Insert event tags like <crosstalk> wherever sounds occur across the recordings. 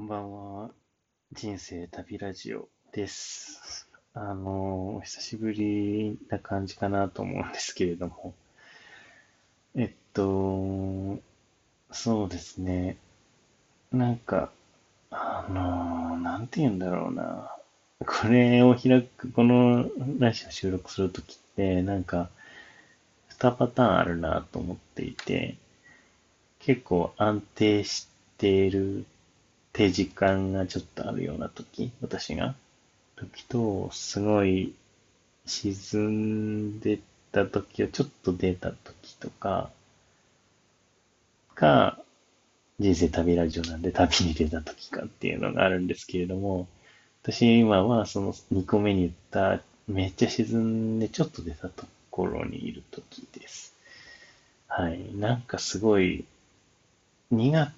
こんばんは。人生旅ラジオです。あの、お久しぶりな感じかなと思うんですけれども。えっと、そうですね。なんか、あの、なんて言うんだろうな。これを開く、このラジオ収録するときって、なんか、2パターンあるなと思っていて、結構安定している手時間がちょっとあるような時、私が、時と、すごい沈んでた時をちょっと出た時とか、が、人生旅ラジオなんで旅に出た時かっていうのがあるんですけれども、私今はその2個目に言った、めっちゃ沈んでちょっと出たところにいる時です。はい。なんかすごい、2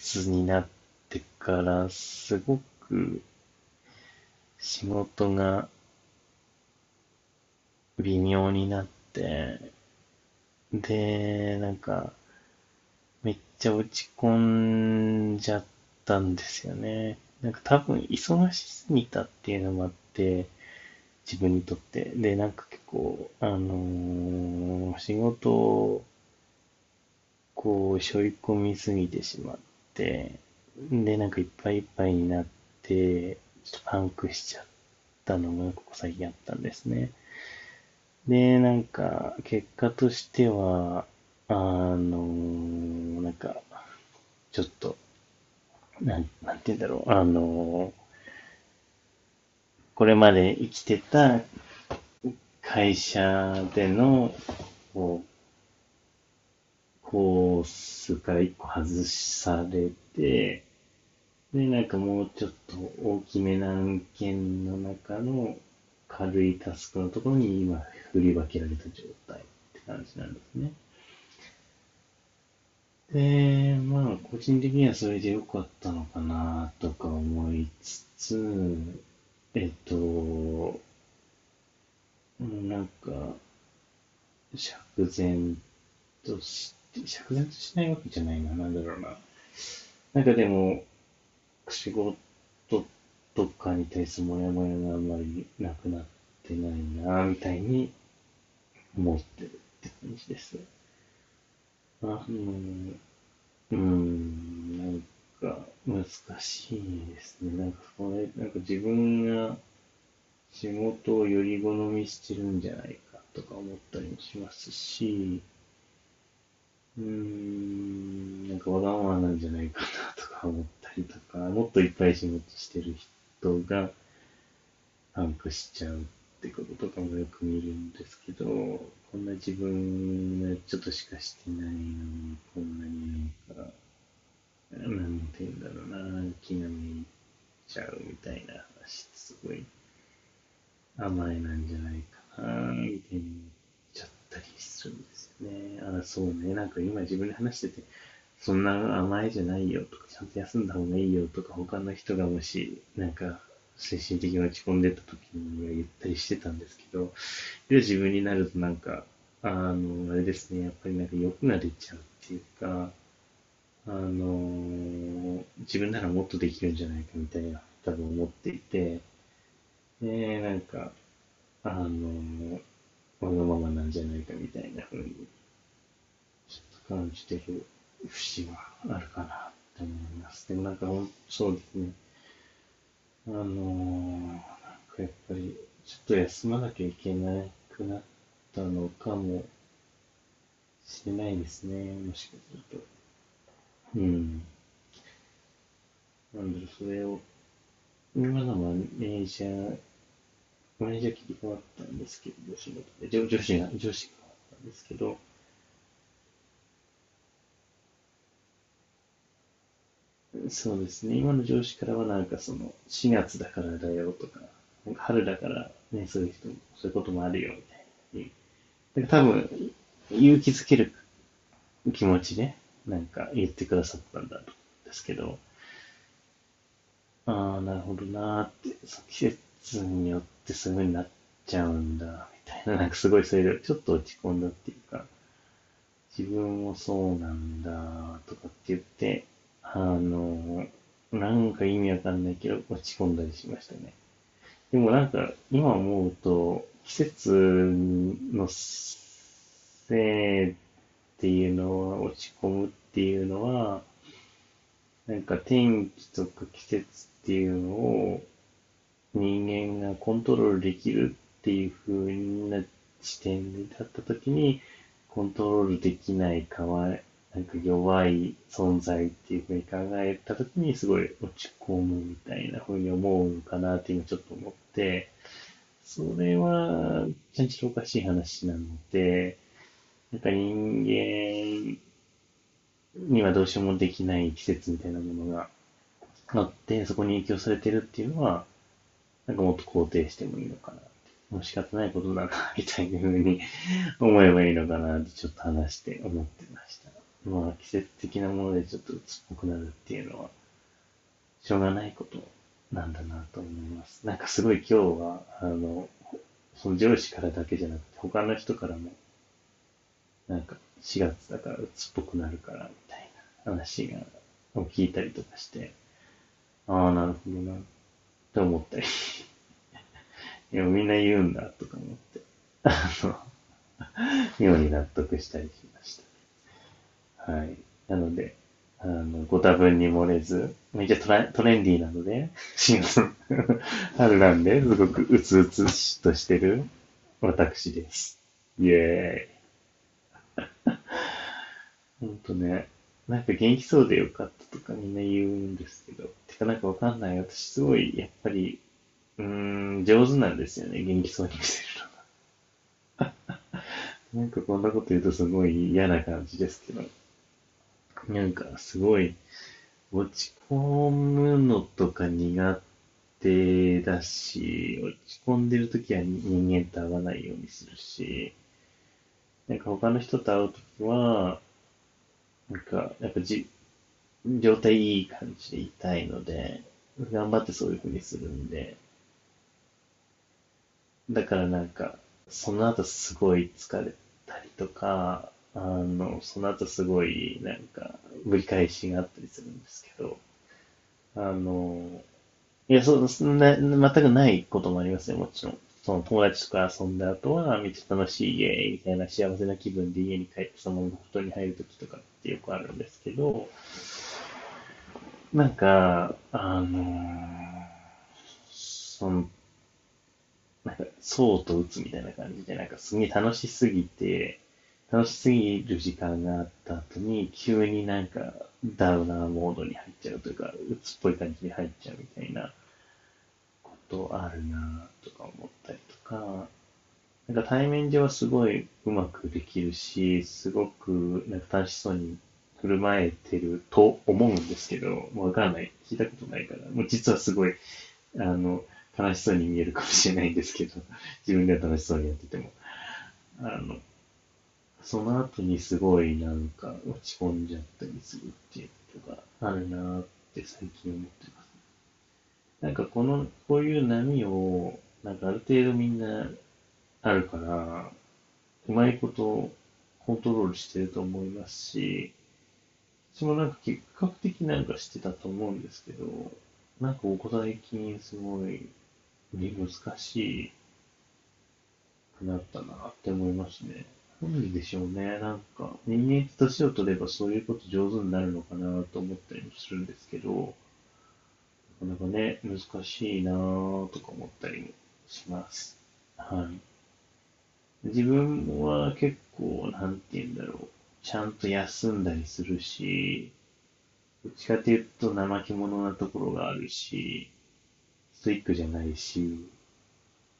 月になってからすごく仕事が微妙になって、で、なんかめっちゃ落ち込んじゃったんですよね。なんか多分忙しすぎたっていうのもあって、自分にとって。で、なんか結構、あのー仕事をこう、背負い込みすぎてしまって、で、なんかいっぱいいっぱいになって、ちょっとパンクしちゃったのがここ最近あったんですね。で、なんか、結果としては、あのなんか、ちょっと、なん、なんて言うんだろう、あのこれまで生きてた会社での、こう、コースから一個外されて、で、なんかもうちょっと大きめな案件の中の軽いタスクのところに今振り分けられた状態って感じなんですね。で、まあ、個人的にはそれで良かったのかなとか思いつつ、えっと、なんか、釈然として、釈然としないわけじゃないな、なんだろうな。なんかでも、仕事とかに対するモヤモヤがあんまりなくなってないな、みたいに思ってるって感じです。あの、うん、なんか難しいですね。なんかこれ、なんか自分が仕事をより好みしてるんじゃないかとか思ったりもしますし、うん、なんかわがままなんじゃないかなとか思ったりとか、もっといっぱい仕事してる人がパンクしちゃうってこととかもよく見るんですけど、こんな自分がちょっとしかしてないのに、こんなになんか、なんて言うんだろうな、気がめいちゃうみたいな話すごい甘えなんじゃないかな、みたいにったりするんですよね。あ、そうね、なんか今自分で話してて、そんな甘えじゃないよとか、ちゃんと休んだ方がいいよとか、他の人がもし、なんか、精神的に落ち込んでた時には言ったりしてたんですけど、で自分になるとなんか、あの、あれですね、やっぱりなんか欲が出ちゃうっていうか、あの、自分ならもっとできるんじゃないかみたいな、多分思っていて、で、なんか、あの、わがままなんじゃないかみたいな風に、ちょっと感じてる節はあるかなって思います。でもなんか、そうですね。あのーなんかやっぱり、ちょっと休まなきゃいけなくなったのかもしれないですね。もしかすると。うん。なんだろ、それを、今のマネージャー、マネージャー切り替わったんですけど、仕事で、上上司が、上司が変わったんですけど、そうですね。今の上司からはなんかその、4月だからだよとか、春だからね、そういう人も、そういうこともあるよみたいな。だから多分、勇気づける気持ちで、なんか言ってくださったんだと思うんですけど、ああ、なるほどなーって、その季節によってすぐになっちゃうんだ、みたいな、なんかすごいそれでちょっと落ち込んだっていうか、自分もそうなんだ、とかって言って、あの、なんか意味わかんないけど、落ち込んだりしましたね。でもなんか、今思うと、季節のせいっていうのは、落ち込むっていうのは、なんか天気とか季節っていうのを人間がコントロールできるっていう風な視点に立った時に、コントロールできないかわい、なんか弱い存在っていう風に考えた時にすごい落ち込むみたいな風に思うのかなって今ちょっと思って、それは、ちゃんとおかしい話なので、なんか人間にはどうしようもできない季節みたいなものがあって、そこに影響されてるっていうのは、なんかもっと肯定してもいいのかなってもう仕方ないことだな、みたいな風に <laughs> 思えばいいのかなってちょっと話して思ってました。まあ季節的なものでちょっと鬱っぽくなるっていうのは、しょうがないことなんだなと思います。なんかすごい今日は、あの、その上司からだけじゃなくて、他の人からも、なんか4月だから鬱っぽくなるからみたいな話が、を聞いたりとかして、ああ、なるほどな、って思ったり <laughs> いや、みんな言うんだ、とか思って、あの、妙に納得したりしました。はい。なので、あの、ご多分に漏れず、めっちゃトラトレンディーなので、<laughs> シン春なんで、すごくうつうつしとしてる私です。イェーイ。<laughs> ほんとね、なんか元気そうでよかったとかみんな言うんですけど、てかなんかわかんない。私すごい、やっぱり、うーん、上手なんですよね、元気そうに見せるのが。<laughs> なんかこんなこと言うとすごい嫌な感じですけど、なんかすごい、落ち込むのとか苦手だし、落ち込んでるときは人間と会わないようにするし、なんか他の人と会うときは、なんか、やっぱじ、状態いい感じでいたいので、頑張ってそういう風にするんで、だからなんか、その後すごい疲れたりとか、あの、その後すごい、なんか、ぶり返しがあったりするんですけど、あの、いや、そう、そんな、全くないこともありますね、もちろん。その友達とか遊んだ後は、めっちゃ楽しいイエーイみたいな幸せな気分で家に帰ってそのまま布団に入るときとかってよくあるんですけど、なんか、あのその、なんか、そうと打つみたいな感じで、なんかすげえ楽しすぎて、楽しすぎる時間があった後に、急になんかダウナーモードに入っちゃうというか、鬱っぽい感じに入っちゃうみたいなことあるなとか思ったりとか、なんか対面上はすごいうまくできるし、すごくなんか楽しそうに振る舞えてると思うんですけど、もうわからない。聞いたことないから。もう実はすごい、あの、悲しそうに見えるかもしれないんですけど、<laughs> 自分では楽しそうにやってても。あの、その後にすごいなんか落ち込んじゃったりするっていうことがあるなーって最近思ってます。なんかこの、こういう波を、なんかある程度みんなあるから、うまいことコントロールしてると思いますし、私もなんか結果的なんかしてたと思うんですけど、なんかここ最近すごい難しくなったなって思いますね。なんでしょうね。なんか人間って年を取ればそういうこと上手になるのかなと思ったりもするんですけど、なかなかね、難しいなとか思ったりもします。はい。自分は結構、なんて言うんだろう。ちゃんと休んだりするし、どっちかというと怠け者なところがあるし、ストイックじゃないし、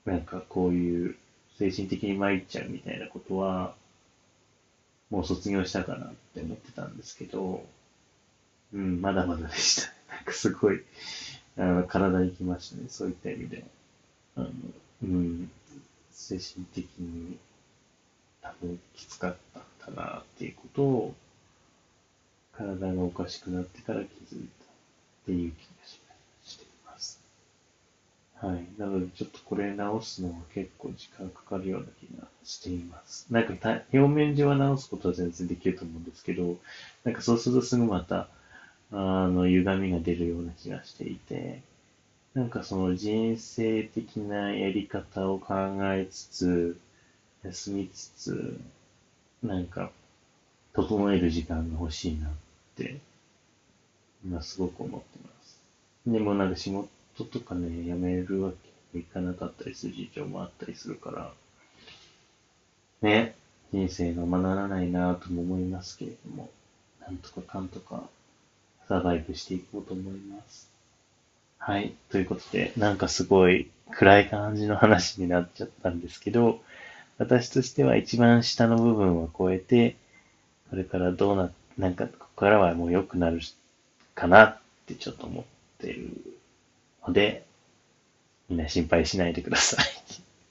なんかこういう精神的に参っちゃうみたいなことは、もう卒業したかなって思ってたんですけど、うん、まだまだでした。<laughs> なんかすごい、あの、体にきましたね、そういった意味で。あの、うん、精神的に多分きつかったんだなっていうことを、体がおかしくなってから気づいたっていう気がしています。はい。なので、ちょっとこれ直すのは結構時間かかるような気がしています。なんか表面上は直すことは全然できると思うんですけど、なんかそうするとすぐまた、あの、歪みが出るような気がしていて、なんかその人生的なやり方を考えつつ、休みつつ、なんか、整える時間が欲しいなって、今すごく思ってます。でもなんか仕事とかね、辞めるわけにいかなかったりする事情もあったりするから、ね、人生がまならないなとも思いますけれども、なんとかかんとかサバイブしていこうと思います。はい。ということで、なんかすごい暗い感じの話になっちゃったんですけど、私としては一番下の部分を超えて、これからどうな、なんか、ここからはもう良くなるかなってちょっと思ってるので、みんな心配しないでください。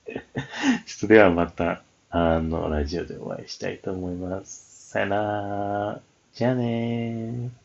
<laughs> それではまた、あの、ラジオでお会いしたいと思います。さよなら。じゃあねー。